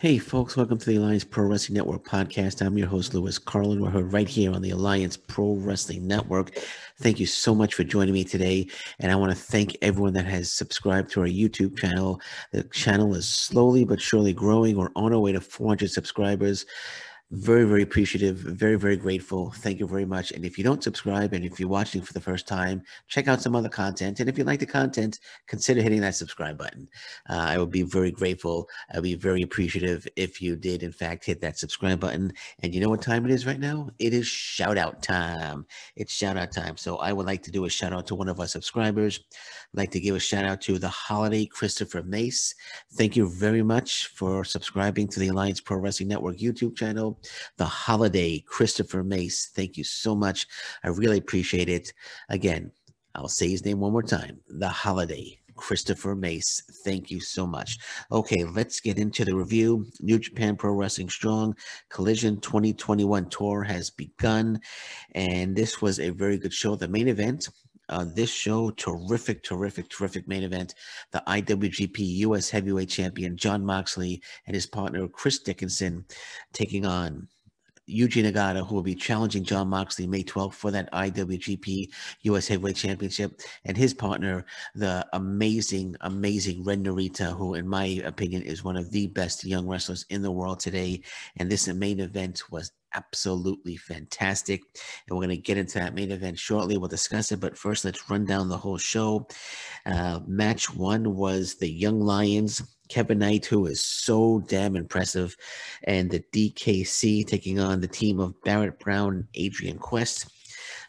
Hey, folks, welcome to the Alliance Pro Wrestling Network podcast. I'm your host, Lewis Carlin. We're right here on the Alliance Pro Wrestling Network. Thank you so much for joining me today. And I want to thank everyone that has subscribed to our YouTube channel. The channel is slowly but surely growing. We're on our way to 400 subscribers very very appreciative very very grateful. Thank you very much. And if you don't subscribe and if you're watching for the first time check out some other content. And if you like the content consider hitting that subscribe button. Uh, i would be very grateful. I'd be very appreciative if you did in fact hit that subscribe button. And you know what time it is right now? It is shout out time. It's shout out time. So i would like to do a shout out to one of our subscribers. I'd like to give a shout out to the holiday christopher mace. Thank you very much for subscribing to the alliance pro wrestling network youtube channel the holiday, Christopher Mace. Thank you so much. I really appreciate it. Again, I'll say his name one more time. The holiday, Christopher Mace. Thank you so much. Okay, let's get into the review. New Japan Pro Wrestling Strong Collision 2021 tour has begun, and this was a very good show. The main event. Uh, this show, terrific, terrific, terrific main event. The IWGP US Heavyweight Champion Jon Moxley and his partner Chris Dickinson taking on Yuji Nagata, who will be challenging Jon Moxley May 12th for that IWGP US Heavyweight Championship, and his partner, the amazing, amazing Ren Narita, who, in my opinion, is one of the best young wrestlers in the world today. And this main event was absolutely fantastic. And we're going to get into that main event shortly. We'll discuss it. But first, let's run down the whole show. Uh, match one was the Young Lions Kevin Knight, who is so damn impressive, and the DKC taking on the team of Barrett Brown, Adrian Quest.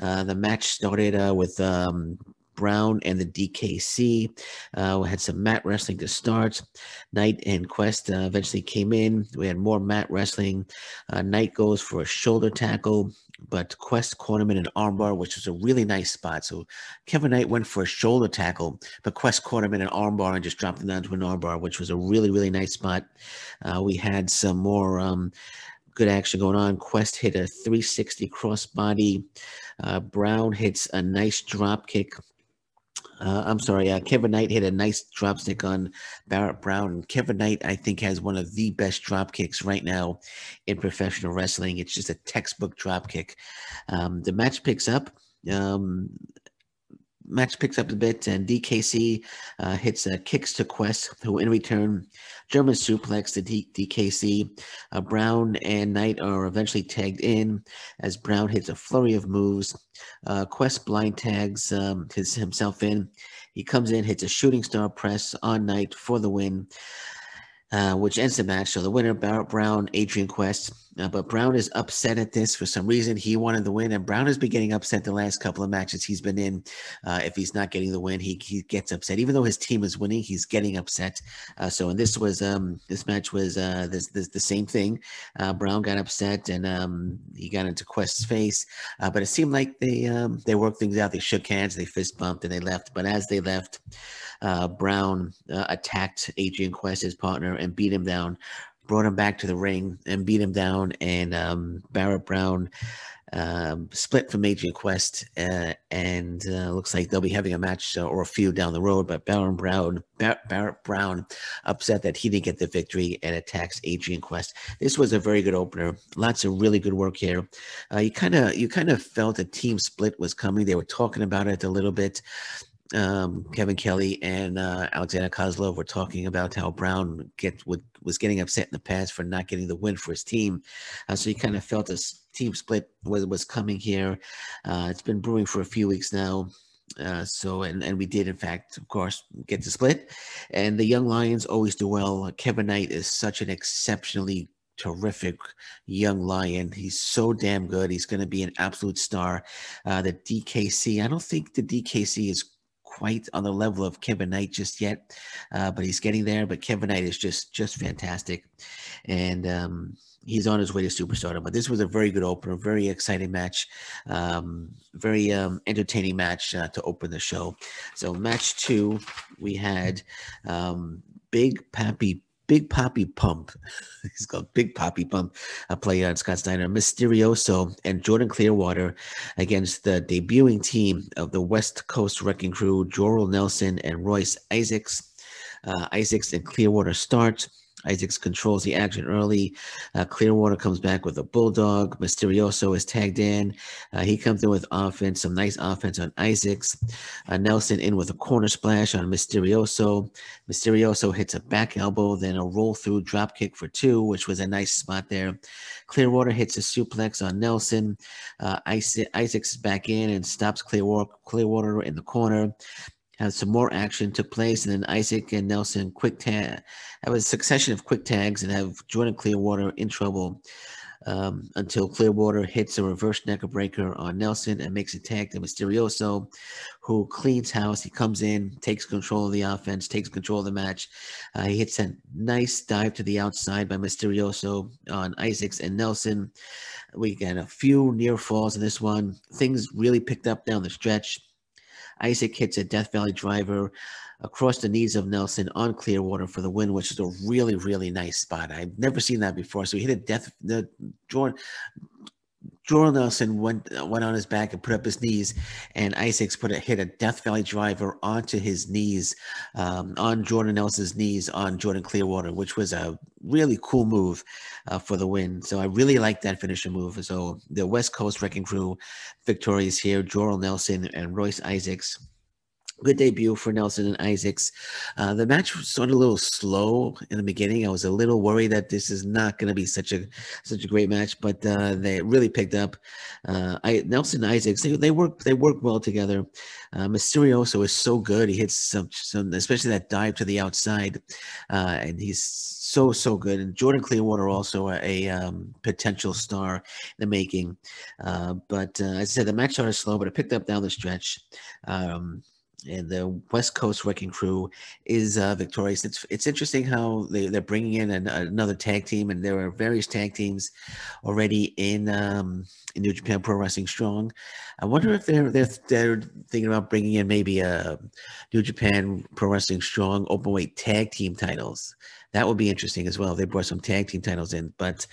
Uh, the match started uh, with um, Brown and the DKC. Uh, we had some mat wrestling to start. Knight and Quest uh, eventually came in. We had more mat wrestling. Uh, Knight goes for a shoulder tackle but Quest caught him in an armbar, which was a really nice spot. So Kevin Knight went for a shoulder tackle, but Quest caught him in an armbar and just dropped him down to an armbar, which was a really, really nice spot. Uh, we had some more um, good action going on. Quest hit a 360 crossbody. Uh, Brown hits a nice drop kick uh, I'm sorry, uh, Kevin Knight hit a nice drop stick on Barrett Brown. And Kevin Knight, I think, has one of the best drop kicks right now in professional wrestling. It's just a textbook drop kick. Um, the match picks up. Um, match picks up a bit, and DKC uh, hits uh, kicks to Quest, who in return German suplex to D- DKC. Uh, Brown and Knight are eventually tagged in as Brown hits a flurry of moves. Uh, Quest blind tags um, his, himself in. He comes in, hits a shooting star press on Knight for the win. Uh, which ends the match. So the winner, Brown, Adrian Quest. Uh, but Brown is upset at this for some reason. He wanted the win, and Brown has been getting upset the last couple of matches he's been in. Uh, if he's not getting the win, he, he gets upset. Even though his team is winning, he's getting upset. Uh, so, and this was um, this match was uh, this, this the same thing. Brown got upset, and um, he got into Quest's face. but it seemed like they um, they worked things out. They shook hands, they fist bumped, and they left. But as they left, Brown attacked Adrian Quest, his partner, and beat him down brought him back to the ring and beat him down. And um, Barrett Brown um, split from Adrian Quest, uh, and uh, looks like they'll be having a match uh, or a feud down the road. But Barrett Brown, Bar- Barrett Brown, upset that he didn't get the victory and attacks Adrian Quest. This was a very good opener. Lots of really good work here. Uh, you kind of you kind of felt a team split was coming. They were talking about it a little bit um, Kevin Kelly and uh, Alexander Koslov were talking about how Brown get would, was getting upset in the past for not getting the win for his team. Uh, so he kind of felt this team split was was coming here. Uh, it's been brewing for a few weeks now. Uh, so and and we did in fact, of course, get the split. And the young Lions always do well. Kevin Knight is such an exceptionally terrific young lion. He's so damn good. He's going to be an absolute star. Uh, the DKC, I don't think the DKC is quite on the level of Kevin Knight just yet, uh, but he's getting there. But Kevin Knight is just just fantastic, and um, he's on his way to superstardom. But this was a very good opener, very exciting match, um, very um, entertaining match uh, to open the show. So match two, we had um, Big Pappy Big Poppy Pump. He's called Big Poppy Pump. A play on Scott Steiner, Mysterioso, and Jordan Clearwater against the debuting team of the West Coast Wrecking Crew, Jorel Nelson and Royce Isaacs. Uh, Isaacs and Clearwater start. Isaacs controls the action early. Uh, Clearwater comes back with a bulldog. Mysterioso is tagged in. Uh, he comes in with offense, some nice offense on Isaacs. Uh, Nelson in with a corner splash on Mysterioso. Mysterioso hits a back elbow, then a roll through drop kick for two, which was a nice spot there. Clearwater hits a suplex on Nelson. Uh, Isaacs is back in and stops Clearwater, Clearwater in the corner have some more action took place, and then Isaac and Nelson quick tag have a succession of quick tags and have Jordan Clearwater in trouble um, until Clearwater hits a reverse neck breaker on Nelson and makes a tag to Mysterioso, who cleans house. He comes in, takes control of the offense, takes control of the match. Uh, he hits a nice dive to the outside by Mysterioso on Isaacs and Nelson. We got a few near falls in this one. Things really picked up down the stretch. Isaac hits a Death Valley driver across the knees of Nelson on Clearwater for the win, which is a really, really nice spot. I've never seen that before. So he hit a death. The Jordan Jordan Nelson went went on his back and put up his knees, and Isaacs put a hit a Death Valley driver onto his knees, um, on Jordan Nelson's knees on Jordan Clearwater, which was a really cool move uh, for the win. So I really like that finisher move. So the West Coast Wrecking Crew victorious here: Jordan Nelson and Royce Isaacs good debut for Nelson and Isaacs. Uh, the match was sort of a little slow in the beginning. I was a little worried that this is not going to be such a such a great match, but uh, they really picked up. Uh, I, Nelson and Isaacs they, they work they work well together. Uh, Mysterioso is so good. He hits some, some especially that dive to the outside, uh, and he's so so good. And Jordan Clearwater also a, a um, potential star in the making. Uh, but as I said, the match started slow, but it picked up down the stretch. Um, and the West Coast Wrecking Crew is uh, victorious. It's it's interesting how they they're bringing in an, another tag team, and there are various tag teams already in um, in New Japan Pro Wrestling Strong. I wonder if they're they're they're thinking about bringing in maybe a New Japan Pro Wrestling Strong openweight tag team titles. That would be interesting as well. They brought some tag team titles in, but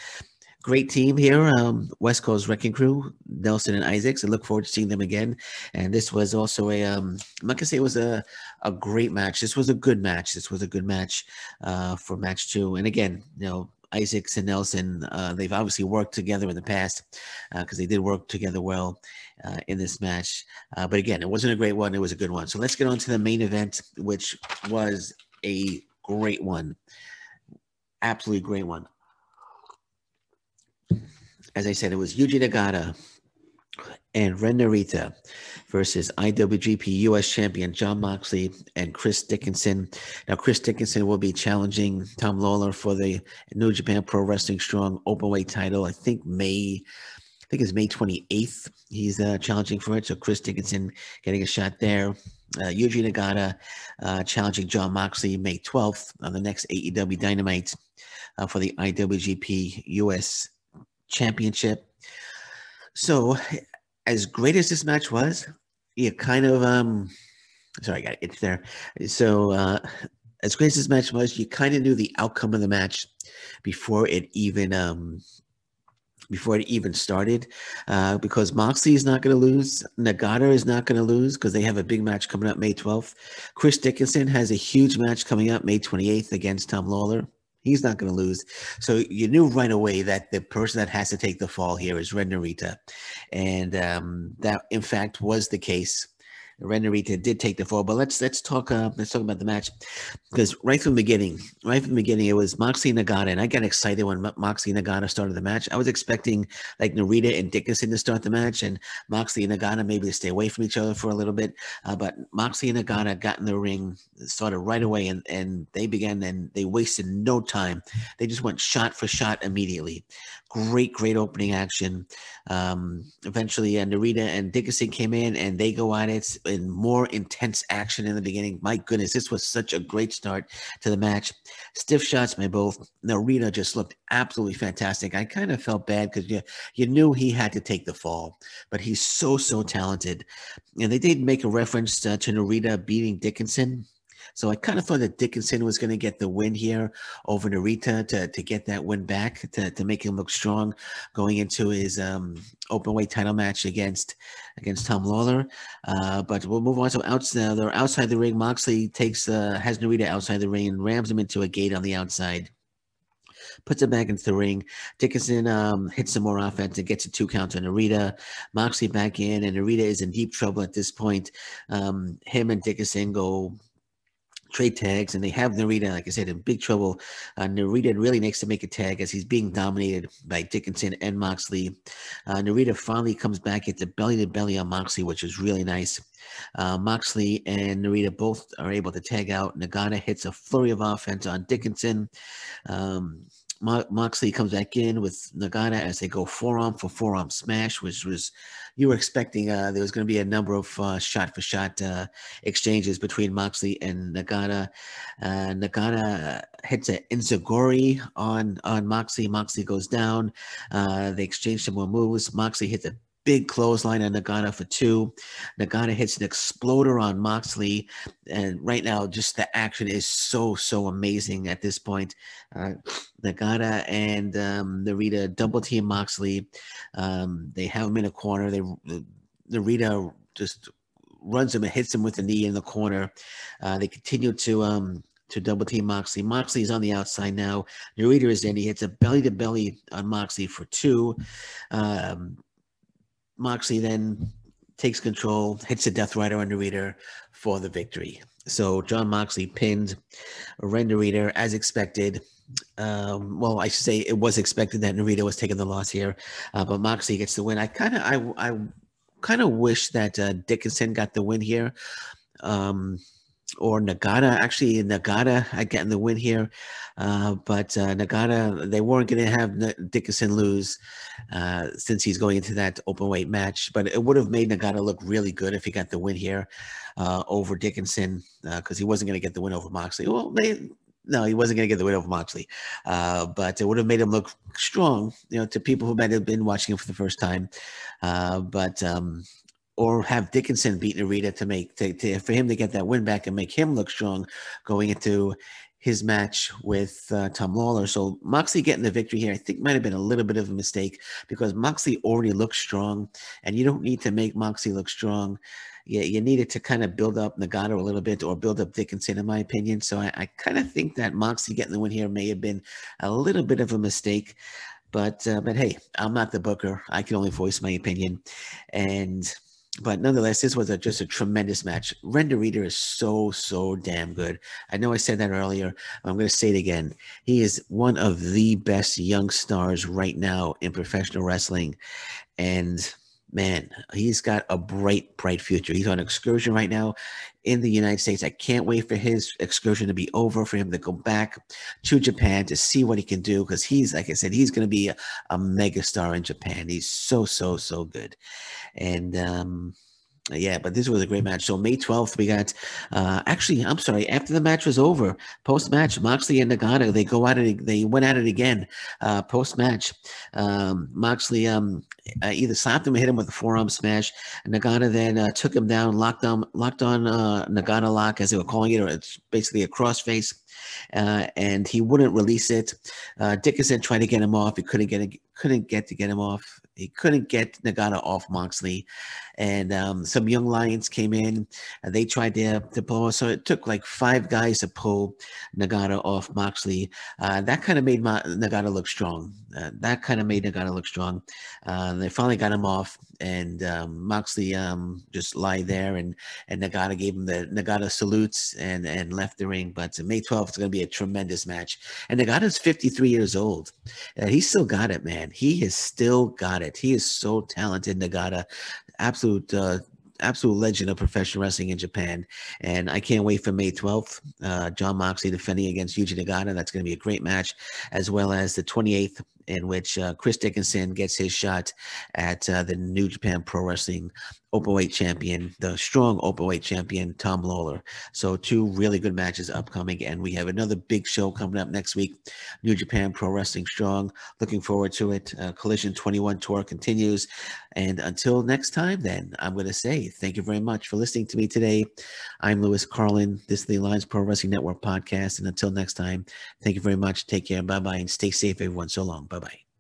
great team here, um, West Coast Wrecking Crew, Nelson and Isaacs. I look forward to seeing them again. And this was also a, um, I'm not gonna say it was a, a great match. This was a good match. This was a good match uh, for match two. And again, you know, Isaacs and Nelson, uh, they've obviously worked together in the past because uh, they did work together well uh, in this match. Uh, but again, it wasn't a great one. It was a good one. So let's get on to the main event, which was a great one. Absolutely great one as I said, it was Yuji Nagata and Ren Narita versus IWGP US champion Jon Moxley and Chris Dickinson. Now, Chris Dickinson will be challenging Tom Lawlor for the New Japan Pro Wrestling Strong Openweight title. I think May, I think it's May 28th. He's uh, challenging for it. So Chris Dickinson getting a shot there. Uh, Yuji Nagata uh, challenging John Moxley May 12th on the next AEW Dynamite uh, for the IWGP US championship. So, as great as this match was, you kind of um, sorry, I got it there. So, uh, as great as this match was, you kind of knew the outcome of the match before it even um before it even started, uh, because Moxley is not going to lose, Nagata is not going to lose because they have a big match coming up May 12th. Chris Dickinson has a huge match coming up May 28th against Tom Lawlor. He's not going to lose. So you knew right away that the person that has to take the fall here is Ren Narita. And um, that, in fact, was the case Ren Narita did take the fall, but let's let's talk uh, let's talk about the match because right from the beginning, right from the beginning, it was Moxley Nagata, and I got excited when Moxley Nagata started the match. I was expecting like Narita and Dickinson to start the match, and Moxley and Nagata maybe to stay away from each other for a little bit. Uh, but Moxley and Nagata got in the ring, started right away, and and they began and they wasted no time. They just went shot for shot immediately. Great, great opening action. Um, eventually, uh, Narita and Dickinson came in, and they go at it in more intense action in the beginning. My goodness, this was such a great start to the match. Stiff shots by both. Narita just looked absolutely fantastic. I kind of felt bad because you you knew he had to take the fall, but he's so so talented. And they did make a reference uh, to Narita beating Dickinson so I kind of thought that Dickinson was going to get the win here over Narita to, to get that win back, to, to make him look strong going into his um, open weight title match against against Tom Lawlor. Uh, but we'll move on. So outside, they're outside the ring. Moxley takes uh, has Narita outside the ring and rams him into a gate on the outside. puts him back into the ring. Dickinson um, hits some more offense and gets a two count on Narita. Moxley back in, and Narita is in deep trouble at this point. Um, him and Dickinson go trade tags, and they have Narita, like I said, in big trouble. Uh, Narita really needs to make a tag as he's being dominated by Dickinson and Moxley. Uh, Narita finally comes back at the belly to belly on Moxley, which is really nice. Uh, Moxley and Narita both are able to tag out. Nagata hits a flurry of offense on Dickinson. Um, Moxley comes back in with Nagata as they go forearm for forearm smash, which was you were expecting. Uh, there was going to be a number of uh, shot for shot uh, exchanges between Moxley and Nagata. Uh, Nagata hits an enzuigiri on on Moxley. Moxley goes down. Uh, they exchange some more moves. Moxley hits a big clothesline on Nagata for two. Nagata hits an exploder on Moxley. And right now, just the action is so, so amazing at this point. Uh, and um, Narita double team Moxley. Um, they have him in a corner. They Narita just runs him and hits him with the knee in the corner. Uh, they continue to um, to double team Moxley. Moxley is on the outside now. Narita is in. He hits a belly to belly on Moxley for two. Um, Moxley then takes control, hits a Death Rider on Narita for the victory. So John Moxley pinned Ren Narita as expected. Um, well, I should say it was expected that Narita was taking the loss here, uh, but Moxley gets the win. I kind of, I, I kind of wish that uh, Dickinson got the win here. Um, or Nagata. Actually, Nagata I getting the win here, uh, but uh, Nagata they weren't going to have Dickinson lose uh, since he's going into that open weight match. But it would have made Nagata look really good if he got the win here uh, over Dickinson because uh, he wasn't going to get the win over Moxley. Well, they. No, he wasn't going to get the win over Moxley, uh, but it would have made him look strong, you know, to people who might have been watching him for the first time. but um, or have Dickinson beat Narita to make to, to, for him to get that win back and make him look strong going into his match with uh, Tom Lawlor. So Moxley getting the victory here, I think might have been a little bit of a mistake because Moxley already looks strong, and you don't need to make Moxley look strong. Yeah, you needed to kind of build up Nagata a little bit or build up Dickinson, in my opinion. So I, I kind of think that Moxley getting the win here may have been a little bit of a mistake. But uh, but hey, I'm not the booker. I can only voice my opinion, and but nonetheless, this was a, just a tremendous match. Ren Narita is so, so damn good. I know I said that earlier. I'm going to say it again. He is one of the best young stars right now in professional wrestling. And man, he's got a bright, bright future. He's on excursion right now in the United States. I can't wait for his excursion to be over, for him to go back to Japan to see what he can do. Because he's, like I said, he's going to be a, a mega star in Japan. He's so, so, so good. And, um, yeah, but this was a great match. So May 12th, we got uh actually, I'm sorry, after the match was over, post match, Moxley and Nagata, they go at it, they went at it again. Uh post match. Um Moxley um uh, either slapped him or hit him with a forearm smash. Nagata then uh, took him down, locked on locked on uh Nagata lock as they were calling it, or it's basically a crossface. Uh, and he wouldn't release it. Uh, Dickinson tried to get him off. He couldn't get couldn't get to get him off. He couldn't get Nagata off Moxley, and um, some young lions came in. And they tried to to pull. So it took like five guys to pull Nagata off Moxley. Uh, that kind of made Ma- Nagata look strong. Uh, that kind of made Nagata look strong. Uh, they finally got him off, and um, Moxley um, just lied there, and and Nagata gave him the Nagata salutes and and left the ring. But May 12th is going to be a tremendous match. And Nagata's 53 years old. Uh, he's still got it, man. He has still got it. He is so talented, Nagata. Absolute uh, absolute legend of professional wrestling in Japan. And I can't wait for May 12th. Uh, Jon Moxley defending against Yuji Nagata. That's going to be a great match, as well as the 28th, in which uh, Chris Dickinson gets his shot at uh, the New Japan Pro Wrestling openweight champion, the strong openweight champion, Tom Lawlor. So two really good matches upcoming, and we have another big show coming up next week. New Japan Pro Wrestling Strong. Looking forward to it. Uh, Collision 21 tour continues, and until next time, then I'm going to say thank you very much for listening to me today. I'm Lewis Carlin. This is the Alliance Pro Wrestling Network podcast, and until next time, thank you very much. Take care. Bye bye, and stay safe, everyone. So long. Bye bye.